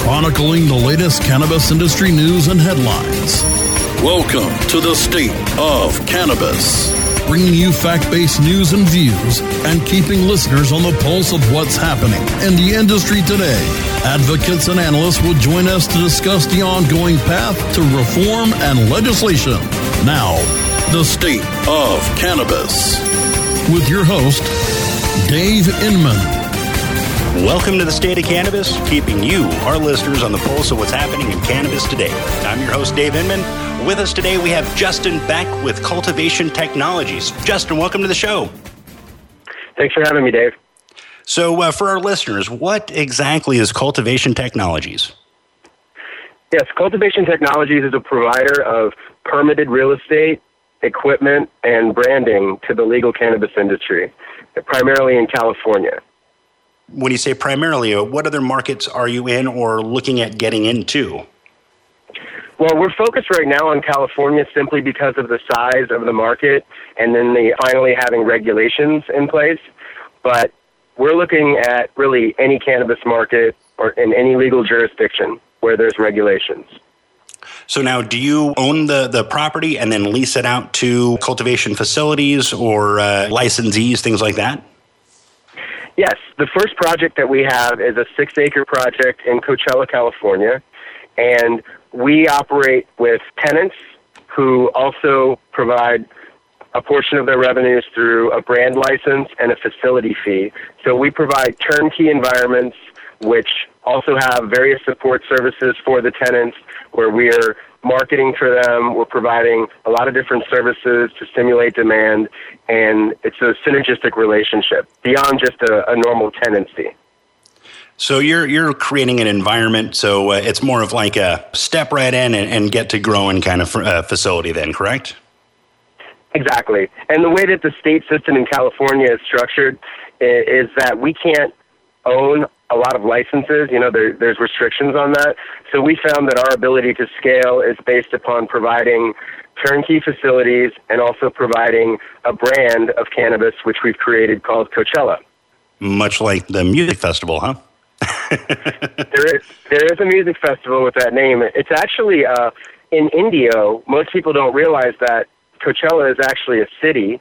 chronicling the latest cannabis industry news and headlines. Welcome to the State of Cannabis, bringing you fact based news and views and keeping listeners on the pulse of what's happening in the industry today. Advocates and analysts will join us to discuss the ongoing path to reform and legislation. Now, the State of Cannabis with your host, Dave Inman. Welcome to the State of Cannabis, keeping you, our listeners, on the pulse of what's happening in cannabis today. I'm your host, Dave Inman. With us today, we have Justin Beck with Cultivation Technologies. Justin, welcome to the show. Thanks for having me, Dave. So, uh, for our listeners, what exactly is Cultivation Technologies? Yes, Cultivation Technologies is a provider of permitted real estate, equipment, and branding to the legal cannabis industry, primarily in California when you say primarily, uh, what other markets are you in or looking at getting into? Well, we're focused right now on California simply because of the size of the market and then the finally having regulations in place. But we're looking at really any cannabis market or in any legal jurisdiction where there's regulations. So now, do you own the, the property and then lease it out to cultivation facilities or uh, licensees, things like that? Yes, the first project that we have is a six acre project in Coachella, California, and we operate with tenants who also provide a portion of their revenues through a brand license and a facility fee. So we provide turnkey environments which also have various support services for the tenants where we're marketing for them. We're providing a lot of different services to stimulate demand, and it's a synergistic relationship beyond just a, a normal tenancy. So you're you're creating an environment, so uh, it's more of like a step right in and, and get to growing kind of uh, facility, then, correct? Exactly. And the way that the state system in California is structured is that we can't own a lot of licenses. You know, there, there's restrictions on that. So we found that our ability to scale is based upon providing turnkey facilities and also providing a brand of cannabis, which we've created called Coachella. Much like the music festival, huh? there is there is a music festival with that name. It's actually uh, in Indio. Most people don't realize that Coachella is actually a city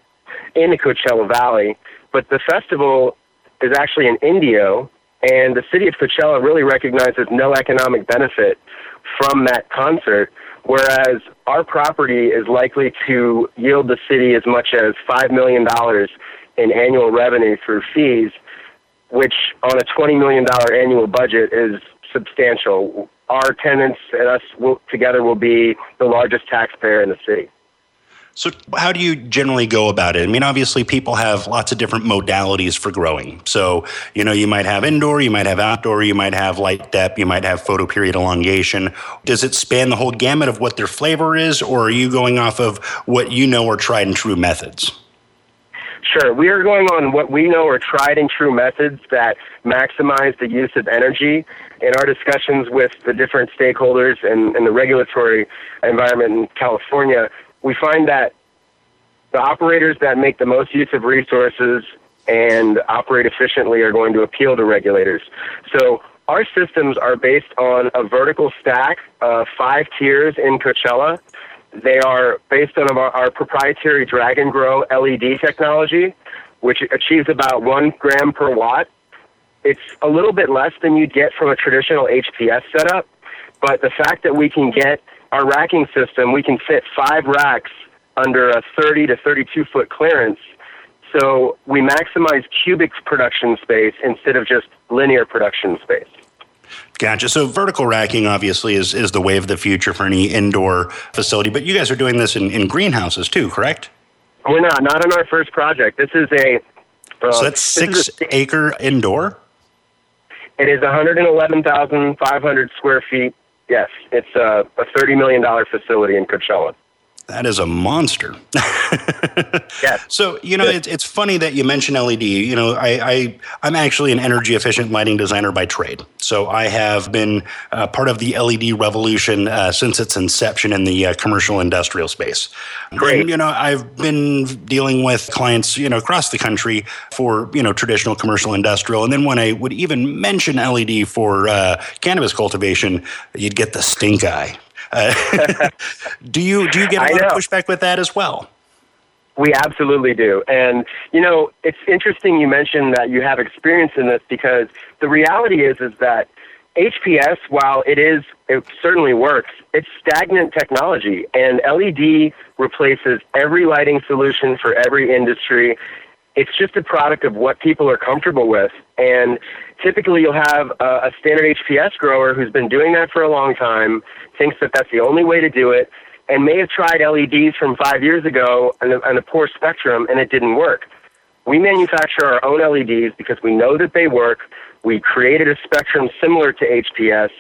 in the Coachella Valley, but the festival is actually in Indio, and the city of Coachella really recognizes no economic benefit from that concert, whereas our property is likely to yield the city as much as $5 million in annual revenue through fees, which on a $20 million annual budget is substantial. Our tenants and us will, together will be the largest taxpayer in the city. So, how do you generally go about it? I mean, obviously, people have lots of different modalities for growing. So, you know, you might have indoor, you might have outdoor, you might have light dep, you might have photoperiod elongation. Does it span the whole gamut of what their flavor is, or are you going off of what you know are tried and true methods? Sure. We are going on what we know are tried and true methods that maximize the use of energy. In our discussions with the different stakeholders and, and the regulatory environment in California, we find that the operators that make the most use of resources and operate efficiently are going to appeal to regulators. So our systems are based on a vertical stack of five tiers in Coachella. They are based on our, our proprietary Dragon Grow LED technology, which achieves about one gram per watt. It's a little bit less than you'd get from a traditional HPS setup, but the fact that we can get our racking system, we can fit five racks under a 30 to 32 foot clearance. So we maximize cubic production space instead of just linear production space. Gotcha. So vertical racking obviously is, is the way of the future for any indoor facility, but you guys are doing this in, in greenhouses too, correct? We're not. Not on our first project. This is a. Uh, so that's six a, acre indoor? It is 111,500 square feet Yes, it's a, a $30 million facility in Coachella. That is a monster. yeah. So you know, it's, it's funny that you mention LED. You know, I, I I'm actually an energy efficient lighting designer by trade. So I have been uh, part of the LED revolution uh, since its inception in the uh, commercial industrial space. Great. And, you know, I've been dealing with clients, you know, across the country for you know traditional commercial industrial, and then when I would even mention LED for uh, cannabis cultivation, you'd get the stink eye. Uh, do you do you get a lot of pushback with that as well? We absolutely do. And, you know, it's interesting you mentioned that you have experience in this because the reality is, is that HPS, while it is, it certainly works, it's stagnant technology and LED replaces every lighting solution for every industry. It's just a product of what people are comfortable with. And typically you'll have a, a standard HPS grower who's been doing that for a long time, thinks that that's the only way to do it, and may have tried LEDs from five years ago on a, on a poor spectrum and it didn't work. We manufacture our own LEDs because we know that they work. We created a spectrum similar to HPS,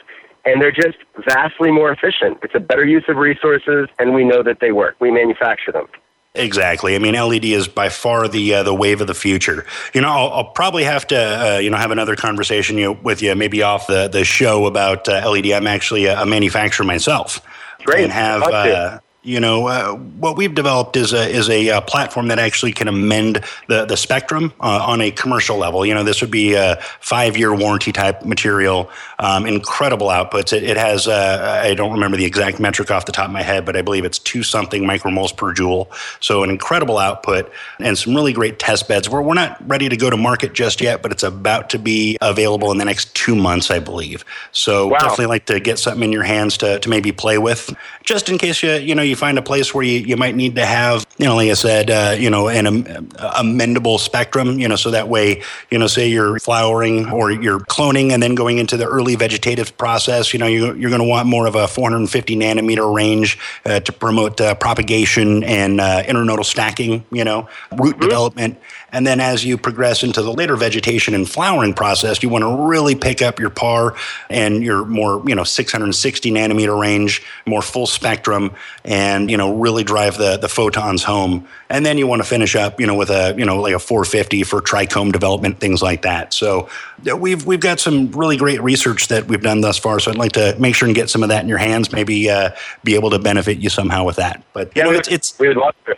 and they're just vastly more efficient. It's a better use of resources, and we know that they work. We manufacture them. Exactly. I mean, LED is by far the uh, the wave of the future. You know, I'll, I'll probably have to uh, you know have another conversation you with you maybe off the the show about uh, LED. I'm actually a, a manufacturer myself. Great. And have uh, you know, uh, what we've developed is a is a uh, platform that actually can amend the the spectrum uh, on a commercial level. You know, this would be a five year warranty type material. Um, incredible outputs. It, it has uh, I don't remember the exact metric off the top of my head, but I believe it's two something micromoles per joule. So an incredible output and some really great test beds. Where we're not ready to go to market just yet, but it's about to be available in the next two months, I believe. So wow. definitely like to get something in your hands to to maybe play with, just in case you you know you find a place where you, you might need to have, you know, like I said, uh, you know, an um, amendable spectrum, you know, so that way, you know, say you're flowering or you're cloning and then going into the early vegetative process, you know, you, you're going to want more of a 450 nanometer range uh, to promote uh, propagation and uh, internodal stacking, you know, root mm-hmm. development. And then as you progress into the later vegetation and flowering process, you want to really pick up your PAR and your more, you know, 660 nanometer range, more full spectrum, and, you know, really drive the, the photons home. And then you want to finish up, you know, with a, you know, like a 450 for trichome development, things like that. So we've, we've got some really great research that we've done thus far. So I'd like to make sure and get some of that in your hands, maybe uh, be able to benefit you somehow with that. But, you yeah, know, it's, it's, we would love to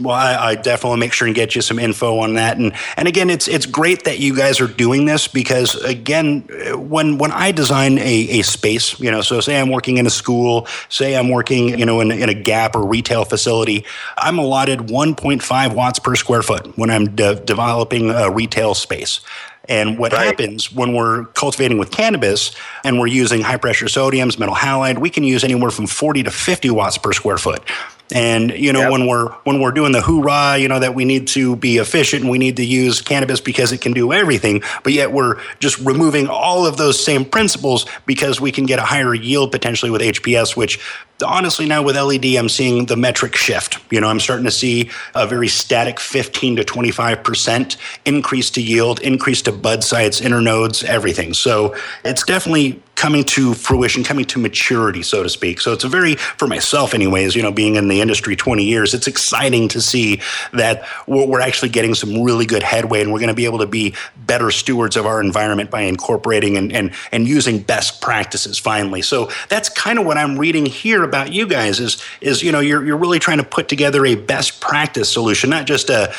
well, I, I, definitely make sure and get you some info on that. And and again, it's it's great that you guys are doing this because again, when when I design a, a space, you know, so say I'm working in a school, say I'm working, you know, in, in a Gap or retail facility, I'm allotted 1.5 watts per square foot when I'm de- developing a retail space. And what right. happens when we're cultivating with cannabis and we're using high pressure sodiums, metal halide, we can use anywhere from 40 to 50 watts per square foot. And you know, yep. when we're when we're doing the hoorah, you know that we need to be efficient and we need to use cannabis because it can do everything, but yet we're just removing all of those same principles because we can get a higher yield potentially with HPS, which honestly now with LED, I'm seeing the metric shift. You know, I'm starting to see a very static 15 to 25 percent increase to yield, increase to bud sites, internodes, everything. So it's definitely coming to fruition, coming to maturity, so to speak. So it's a very, for myself, anyways, you know, being in the industry 20 years, it's exciting to see that we're actually getting some really good headway and we're going to be able to be better stewards of our environment by incorporating and, and, and using best practices finally. So that's kind of what I'm reading here about you guys is, is, you know, you're, you're really trying to put together a best practice solution, not just a,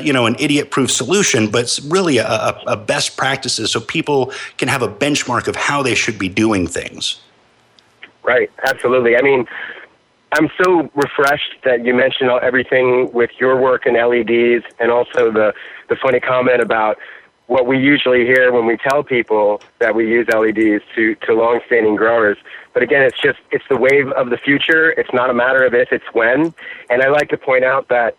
you know, an idiot proof solution, but really a, a, a best practices so people can have a benchmark of how they should be doing things. Right, absolutely. I mean, I'm so refreshed that you mentioned everything with your work in LEDs and also the, the funny comment about what we usually hear when we tell people that we use LEDs to, to long-standing growers. But again, it's just, it's the wave of the future. It's not a matter of if, it's when. And I like to point out that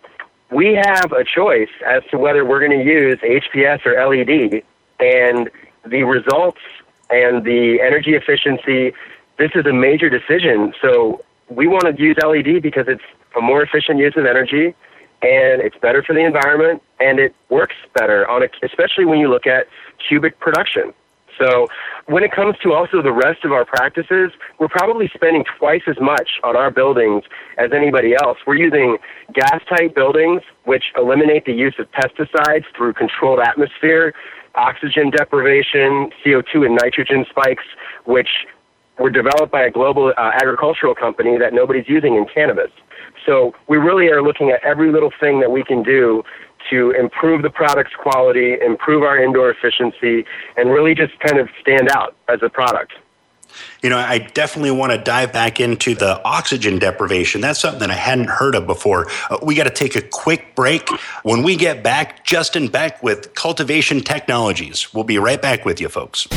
we have a choice as to whether we're going to use HPS or LED. And the results and the energy efficiency, this is a major decision. So we want to use LED because it's a more efficient use of energy and it's better for the environment and it works better on a, especially when you look at cubic production. So when it comes to also the rest of our practices, we're probably spending twice as much on our buildings as anybody else. We're using gas tight buildings, which eliminate the use of pesticides through controlled atmosphere, oxygen deprivation, CO2 and nitrogen spikes, which were developed by a global uh, agricultural company that nobody's using in cannabis. So we really are looking at every little thing that we can do to improve the product's quality, improve our indoor efficiency, and really just kind of stand out as a product. You know, I definitely want to dive back into the oxygen deprivation. That's something that I hadn't heard of before. Uh, we got to take a quick break. When we get back, Justin Beck with Cultivation Technologies. We'll be right back with you, folks.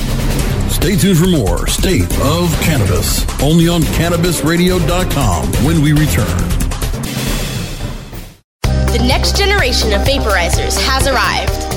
Stay tuned for more State of Cannabis, only on CannabisRadio.com when we return. The next generation of vaporizers has arrived.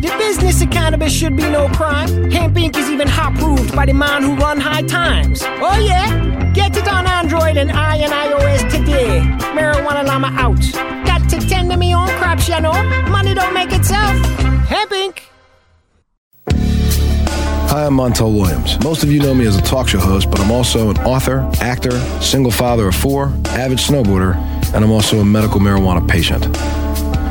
The business of cannabis should be no crime. Hempire is even hot proved by the man who run high times. Oh yeah? Get it on Android and I and iOS today. Marijuana Llama out. Got to tend to me own crops, you know. Money don't make itself. Hempire Hi, I'm Montel Williams. Most of you know me as a talk show host, but I'm also an author, actor, single father of four, avid snowboarder, and I'm also a medical marijuana patient.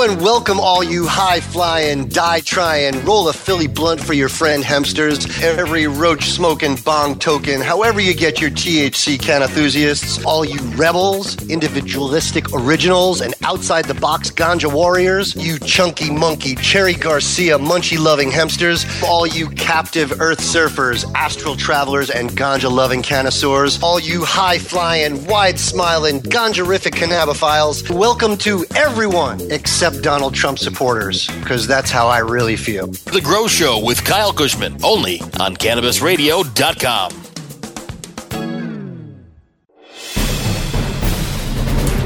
And welcome, all you high flying, die trying, roll a Philly blunt for your friend hemsters, every roach smoking bong token, however you get your THC can enthusiasts, all you rebels, individualistic originals, and outside the box ganja warriors, you chunky monkey, Cherry Garcia, munchie loving hemsters, all you captive earth surfers, astral travelers, and ganja loving connoisseurs, all you high flying, wide smiling, ganja-rific cannabophiles, welcome to everyone except Donald Trump supporters, because that's how I really feel. The Grow Show with Kyle Kushman, only on CannabisRadio.com.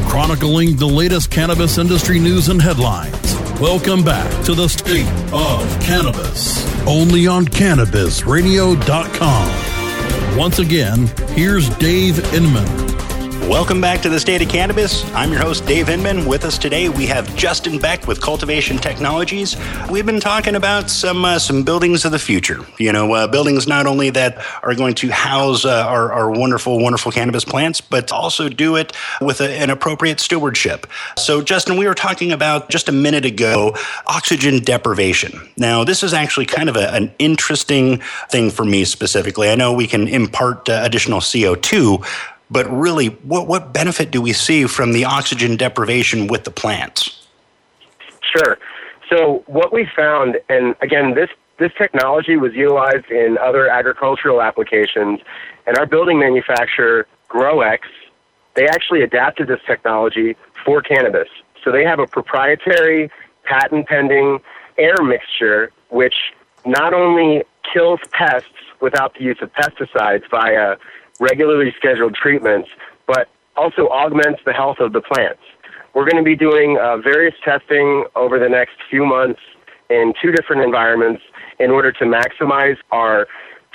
Chronicling the latest cannabis industry news and headlines. Welcome back to the State of Cannabis, only on CannabisRadio.com. Once again, here's Dave Inman. Welcome back to the State of Cannabis. I'm your host, Dave Inman. With us today, we have Justin Beck with Cultivation Technologies. We've been talking about some uh, some buildings of the future. You know, uh, buildings not only that are going to house uh, our, our, wonderful, wonderful cannabis plants, but also do it with a, an appropriate stewardship. So, Justin, we were talking about just a minute ago oxygen deprivation. Now, this is actually kind of a, an interesting thing for me specifically. I know we can impart uh, additional CO2, but really, what, what benefit do we see from the oxygen deprivation with the plants? Sure. So what we found, and again, this this technology was utilized in other agricultural applications, and our building manufacturer, GrowX, they actually adapted this technology for cannabis. So they have a proprietary patent pending air mixture which not only kills pests without the use of pesticides via regularly scheduled treatments, but also augments the health of the plants. We're going to be doing uh, various testing over the next few months in two different environments in order to maximize our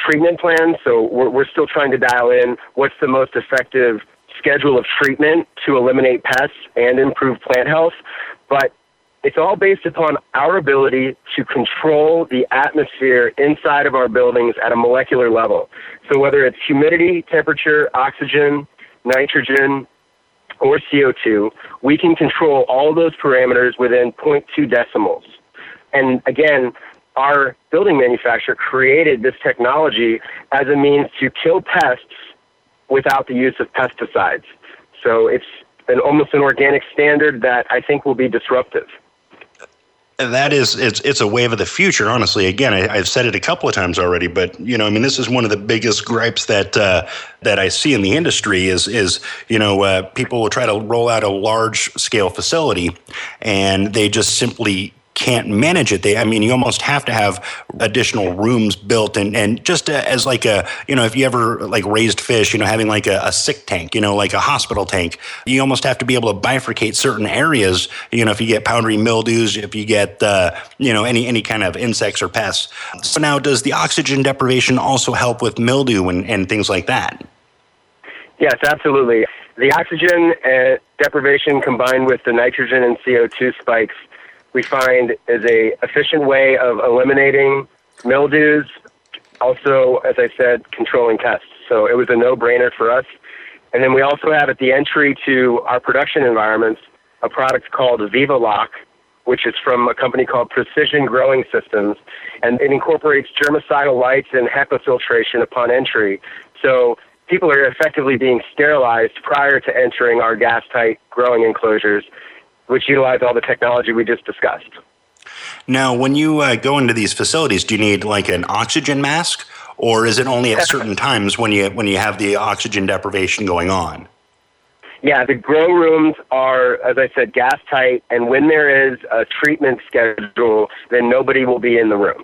treatment plan. So we're, we're still trying to dial in what's the most effective schedule of treatment to eliminate pests and improve plant health. But it's all based upon our ability to control the atmosphere inside of our buildings at a molecular level. So whether it's humidity, temperature, oxygen, nitrogen, or CO2, we can control all those parameters within 0.2 decimals. And again, our building manufacturer created this technology as a means to kill pests without the use of pesticides. So it's an almost an organic standard that I think will be disruptive that is it's it's a wave of the future honestly. Again I, have said it a couple of times already but you know i mean this is one of the biggest gripes that uh, that i see in the industry is is you know uh, people will try to roll out a large scale facility and they just simply can't manage it. They, I mean, you almost have to have additional rooms built, and and just as like a, you know, if you ever like raised fish, you know, having like a, a sick tank, you know, like a hospital tank, you almost have to be able to bifurcate certain areas. You know, if you get powdery mildews, if you get, uh, you know, any any kind of insects or pests. So now, does the oxygen deprivation also help with mildew and, and things like that? Yes, absolutely. The oxygen uh, deprivation combined with the nitrogen and CO2 spikes we find is a efficient way of eliminating mildews. Also, as I said, controlling pests. So it was a no-brainer for us. And then we also have at the entry to our production environments a product called VivaLock, which is from a company called Precision Growing Systems, and it incorporates germicidal lights and HEPA filtration upon entry. So people are effectively being sterilized prior to entering our gas tight growing enclosures which utilize all the technology we just discussed. Now, when you uh, go into these facilities, do you need like an oxygen mask, or is it only at certain times when you when you have the oxygen deprivation going on? Yeah, the grow rooms are, as I said, gas tight, and when there is a treatment schedule, then nobody will be in the room.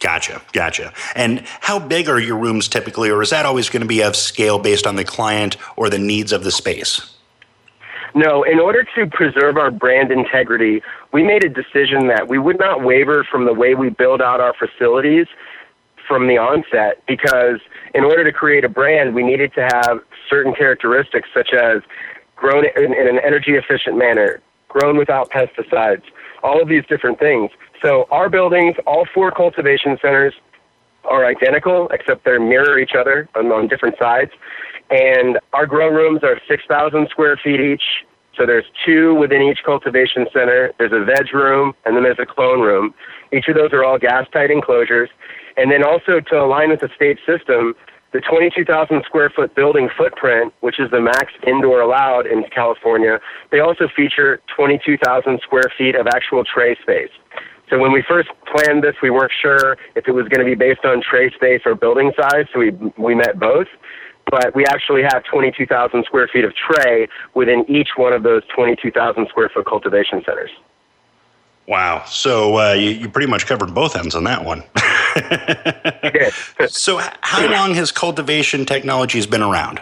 Gotcha, gotcha. And how big are your rooms typically, or is that always going to be of scale based on the client or the needs of the space? No, in order to preserve our brand integrity, we made a decision that we would not waver from the way we build out our facilities from the onset because in order to create a brand, we needed to have certain characteristics such as grown in, in an energy efficient manner, grown without pesticides, all of these different things. So our buildings, all four cultivation centers, are identical except they mirror each other on, on different sides. And our grow rooms are 6,000 square feet each. So there's two within each cultivation center. There's a veg room, and then there's a clone room. Each of those are all gas tight enclosures. And then also to align with the state system, the 22,000 square foot building footprint, which is the max indoor allowed in California, they also feature 22,000 square feet of actual tray space. So when we first planned this, we weren't sure if it was going to be based on tray space or building size, so we, we met both but we actually have 22,000 square feet of tray within each one of those 22,000 square foot cultivation centers. Wow. So uh, you, you pretty much covered both ends on that one. so, how long has cultivation technologies been around?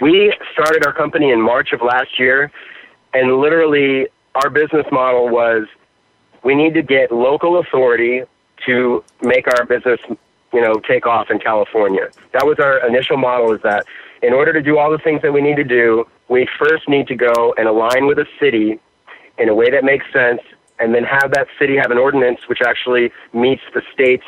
We started our company in March of last year, and literally, our business model was we need to get local authority to make our business you know, take off in California. That was our initial model is that in order to do all the things that we need to do, we first need to go and align with a city in a way that makes sense and then have that city have an ordinance which actually meets the state's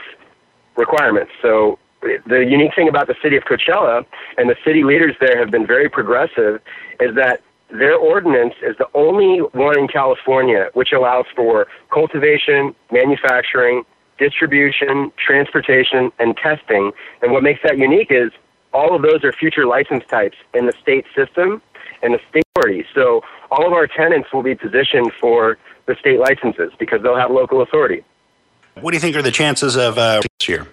requirements. So the unique thing about the city of Coachella and the city leaders there have been very progressive is that their ordinance is the only one in California which allows for cultivation, manufacturing, distribution, transportation, and testing. And what makes that unique is all of those are future license types in the state system and the state authority. So all of our tenants will be positioned for the state licenses because they'll have local authority. What do you think are the chances of uh, this year?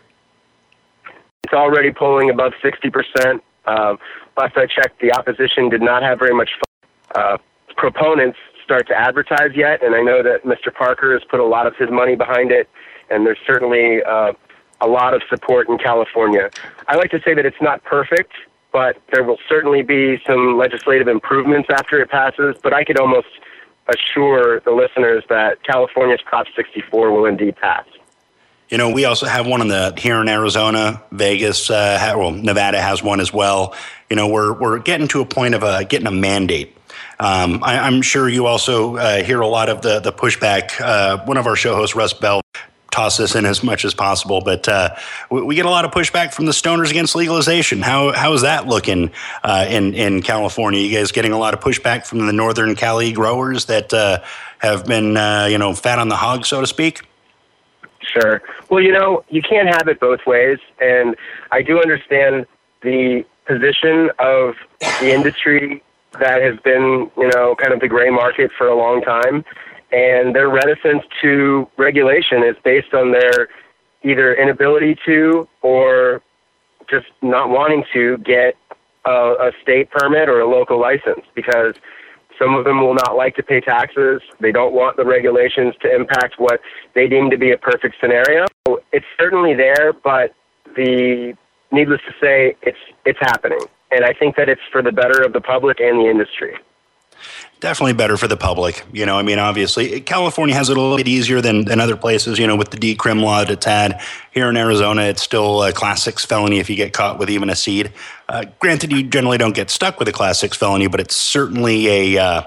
It's already polling above 60%. Uh, last I checked, the opposition did not have very much uh, proponents start to advertise yet, and I know that Mr. Parker has put a lot of his money behind it and there's certainly uh, a lot of support in California. I like to say that it's not perfect, but there will certainly be some legislative improvements after it passes. But I could almost assure the listeners that California's Prop 64 will indeed pass. You know, we also have one in the here in Arizona, Vegas, uh, well, Nevada has one as well. You know, we're we're getting to a point of uh, getting a mandate. Um, I, am sure you also uh, hear a lot of the the pushback. Uh, one of our show hosts, Russ Bell, toss this in as much as possible, but uh, we, we, get a lot of pushback from the stoners against legalization. How how is that looking uh, in in California? You guys getting a lot of pushback from the Northern Cali growers that have been you know fat on the hog, so to speak? Sure. Well, you know, you can't have it both ways. And I do understand the position of the industry that has been, you know, kind of the gray market for a long time. And their reticence to regulation is based on their either inability to or just not wanting to get a, a state permit or a local license because some of them will not like to pay taxes. They don't want the regulations to impact what they deem to be a perfect scenario. So it's certainly there, but the needless to say, it's it's happening, and I think that it's for the better of the public and the industry definitely better for the public. You know, I mean, obviously, California has it a little bit easier than, than other places, you know, with the decrim law that's had. Here in Arizona, it's still a class six felony if you get caught with even a seed. Uh, granted, you generally don't get stuck with a class six felony, but it's certainly a. Uh,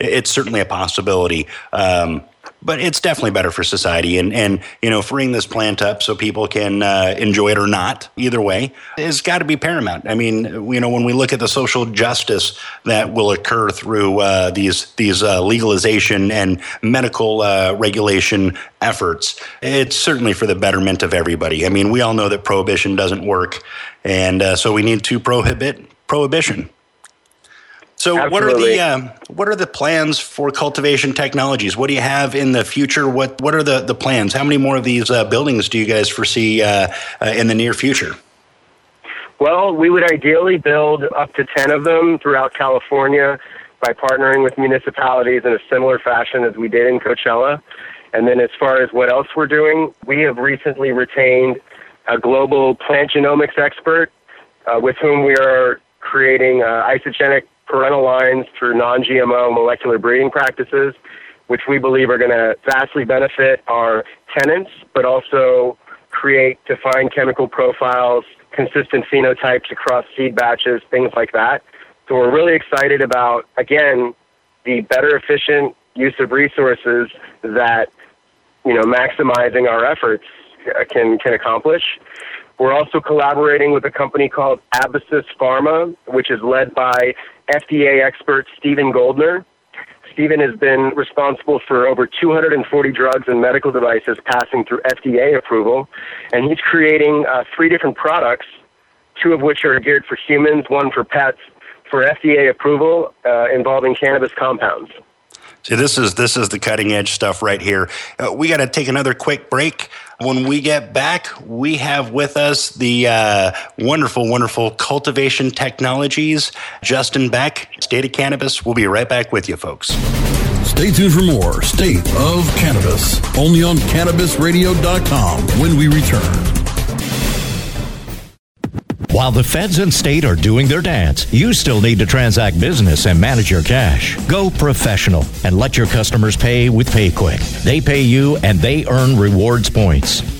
it's certainly a possibility. Um, but it's definitely better for society and and you know freeing this plant up so people can uh, enjoy it or not either way has got to be paramount. I mean you know when we look at the social justice that will occur through uh, these these uh, legalization and medical uh, regulation efforts it's certainly for the betterment of everybody. I mean we all know that prohibition doesn't work and uh, so we need to prohibit prohibition so, Absolutely. what are the um, what are the plans for cultivation technologies? What do you have in the future? What what are the, the plans? How many more of these uh, buildings do you guys foresee uh, uh, in the near future? Well, we would ideally build up to ten of them throughout California by partnering with municipalities in a similar fashion as we did in Coachella. And then, as far as what else we're doing, we have recently retained a global plant genomics expert uh, with whom we are creating uh, isogenic parental lines through non-GMO molecular breeding practices, which we believe are going to vastly benefit our tenants, but also create defined chemical profiles, consistent phenotypes across seed batches, things like that. So we're really excited about, again, the better efficient use of resources that, you know, maximizing our efforts uh, can, can accomplish. We're also collaborating with a company called Abacus Pharma, which is led by FDA expert Stephen Goldner. Stephen has been responsible for over 240 drugs and medical devices passing through FDA approval, and he's creating uh, three different products, two of which are geared for humans, one for pets, for FDA approval uh, involving cannabis compounds. See, this is this is the cutting edge stuff right here. Uh, we got to take another quick break. When we get back, we have with us the uh, wonderful, wonderful cultivation technologies, Justin Beck, State of Cannabis. We'll be right back with you, folks. Stay tuned for more State of Cannabis, only on CannabisRadio.com when we return. While the feds and state are doing their dance, you still need to transact business and manage your cash. Go professional and let your customers pay with PayQwick. They pay you and they earn rewards points.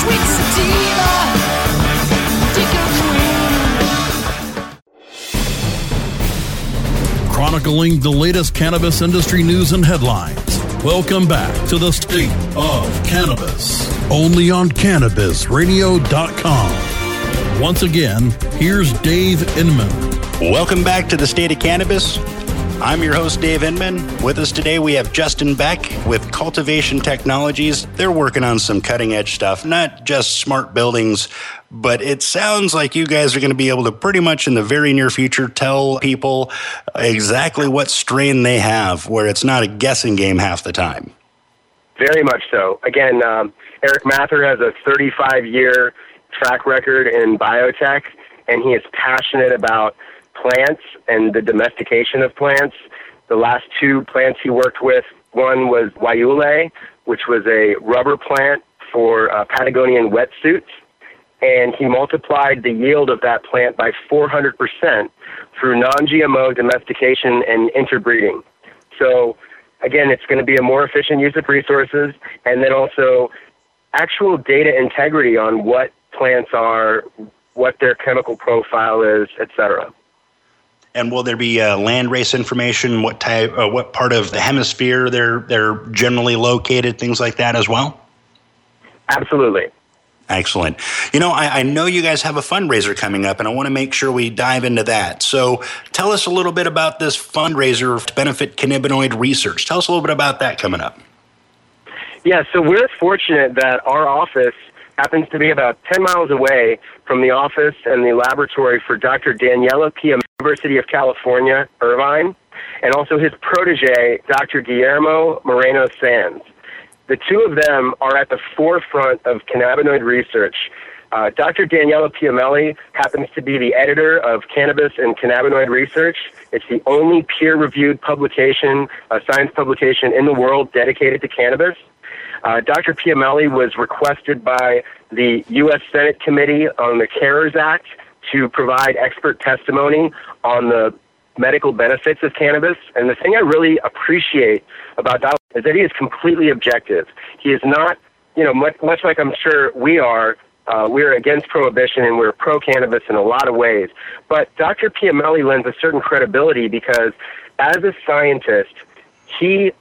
Sweet sativa. Chronicling the latest cannabis industry news and headlines. Welcome back to the State of Cannabis, only on CannabisRadio.com. Once again, here's Dave Inman. Welcome back to the State of Cannabis. I'm your host, Dave Inman. With us today, we have Justin Beck with Cultivation Technologies. They're working on some cutting edge stuff, not just smart buildings, but it sounds like you guys are going to be able to pretty much in the very near future tell people exactly what strain they have, where it's not a guessing game half the time. Very much so. Again, um, Eric Mather has a 35 year track record in biotech, and he is passionate about plants and the domestication of plants. The last two plants he worked with, one was guayule, which was a rubber plant for uh, Patagonian wetsuits, and he multiplied the yield of that plant by 400% through non-GMO domestication and interbreeding. So again, it's going to be a more efficient use of resources, and then also actual data integrity on what plants are, what their chemical profile is, etc. And will there be uh, land race information? What type? Uh, what part of the hemisphere they're they're generally located? Things like that as well. Absolutely. Excellent. You know, I, I, know you guys have a fundraiser coming up, and I want to make sure we dive into that. So, tell us a little bit about this fundraiser to benefit cannabinoid research. Tell us a little bit about that coming up. Yeah, so we're fortunate that our office happens to be about 10 miles away from the office and the laboratory for Dr. Daniela Pia, University of California, Irvine, and also his protege, Dr. Guillermo Moreno Sanz. The two of them are at the forefront of cannabinoid research. Uh, Dr. Daniele Piomelli happens to be the editor of Cannabis and Cannabinoid Research. It's the only peer reviewed publication, a science publication in the world dedicated to cannabis. Uh, Dr. Piomelli was requested by the U.S. Senate Committee on the CARERS Act to provide expert testimony on the medical benefits of cannabis. And the thing I really appreciate about Dr. is that he is completely objective. He is not, you know, much, much like I'm sure we are, uh, we're against prohibition and we're pro cannabis in a lot of ways. But Dr. Piomelli lends a certain credibility because as a scientist, he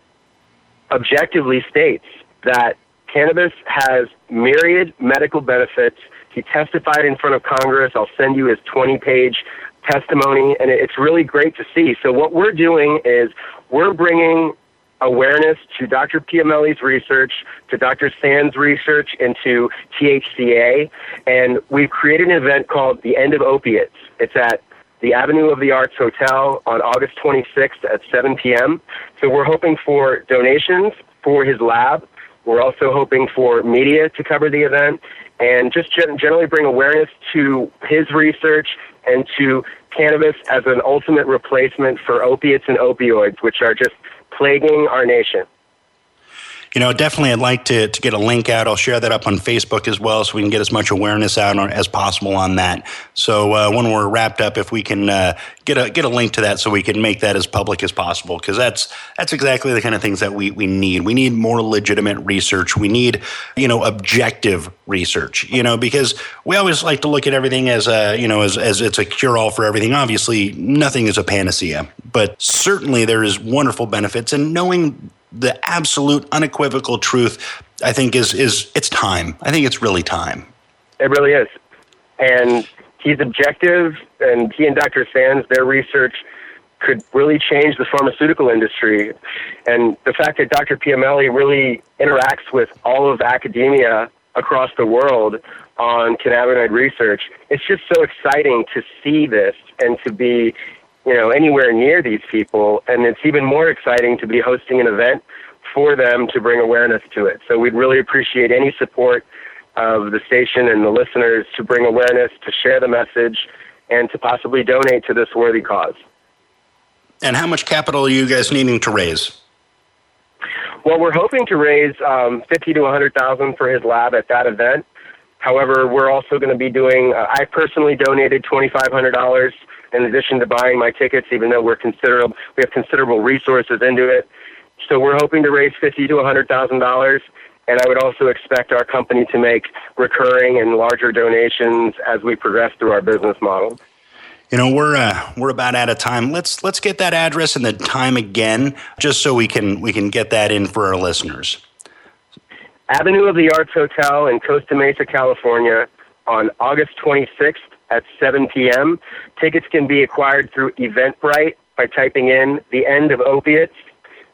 objectively states that cannabis has myriad medical benefits. He testified in front of Congress. I'll send you his 20 page testimony, and it's really great to see. So, what we're doing is we're bringing awareness to Dr. Piomelli's research, to Dr. Sanz' research into THCA, and we've created an event called The End of Opiates. It's at the Avenue of the Arts Hotel on August 26th at 7 p.m. So we're hoping for donations for his lab we're also hoping for media to cover the event and just generally bring awareness to his research and to cannabis as an ultimate replacement for opiates and opioids, which are just plaguing our nation. You know, definitely I'd like to, to get a link out. I'll share that up on Facebook as well so we can get as much awareness out as possible on that. So uh, when we're wrapped up, if we can uh, get a get a link to that so we can make that as public as possible because that's that's exactly the kind of things that we, we need. We need more legitimate research. We need, you know, objective research, you know, because we always like to look at everything as a, you know, as, as it's a cure all for everything. Obviously, nothing is a panacea, but certainly there is wonderful benefits and knowing the absolute unequivocal truth I think is is it's time. I think it's really time. It really is, and he's objective, and he and Dr. Sanz, their research could really change the pharmaceutical industry. And the fact that Dr. Piomelli really interacts with all of academia across the world on cannabinoid research, it's just so exciting to see this and to be, you know, anywhere near these people. And it's even more exciting to be hosting an event for them to bring awareness to it. So we'd really appreciate any support of the station and the listeners to bring awareness, to share the message, and to possibly donate to this worthy cause. And how much capital are you guys needing to raise? Well, we're hoping to raise um, fifty to one hundred thousand for his lab at that event. However, we're also going to be doing. Uh, I personally donated twenty five hundred dollars in addition to buying my tickets, even though we're considerable. We have considerable resources into it. So we're hoping to raise fifty to hundred thousand dollars, and I would also expect our company to make recurring and larger donations as we progress through our business model. You know, we're uh, we're about out of time. Let's let's get that address and the time again, just so we can we can get that in for our listeners. Avenue of the Arts Hotel in Costa Mesa, California, on August 26th at 7 p.m. Tickets can be acquired through Eventbrite by typing in the end of opiates.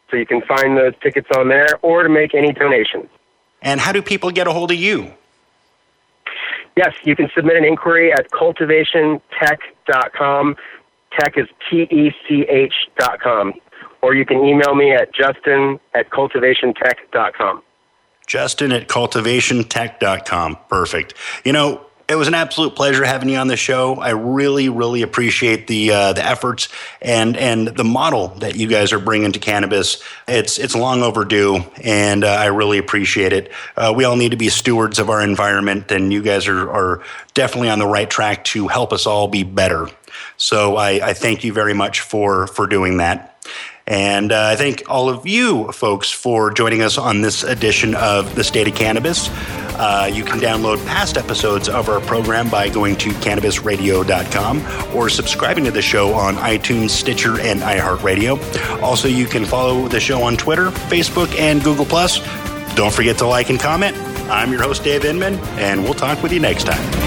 So you can find those tickets on there or to make any donations. And how do people get a hold of you? Yes, you can submit an inquiry at cultivationtech.com. Tech is T E C H dot com. Or you can email me at justin at cultivationtech.com. Justin at cultivationtech.com. Perfect. You know, it was an absolute pleasure having you on the show. I really, really appreciate the uh, the efforts and and the model that you guys are bringing to cannabis. It's it's long overdue, and uh, I really appreciate it. Uh, we all need to be stewards of our environment, and you guys are are definitely on the right track to help us all be better. So I, I thank you very much for for doing that. And uh, I thank all of you folks for joining us on this edition of The State of Cannabis. Uh, you can download past episodes of our program by going to cannabisradio.com or subscribing to the show on iTunes, Stitcher, and iHeartRadio. Also, you can follow the show on Twitter, Facebook, and Google. Don't forget to like and comment. I'm your host, Dave Inman, and we'll talk with you next time.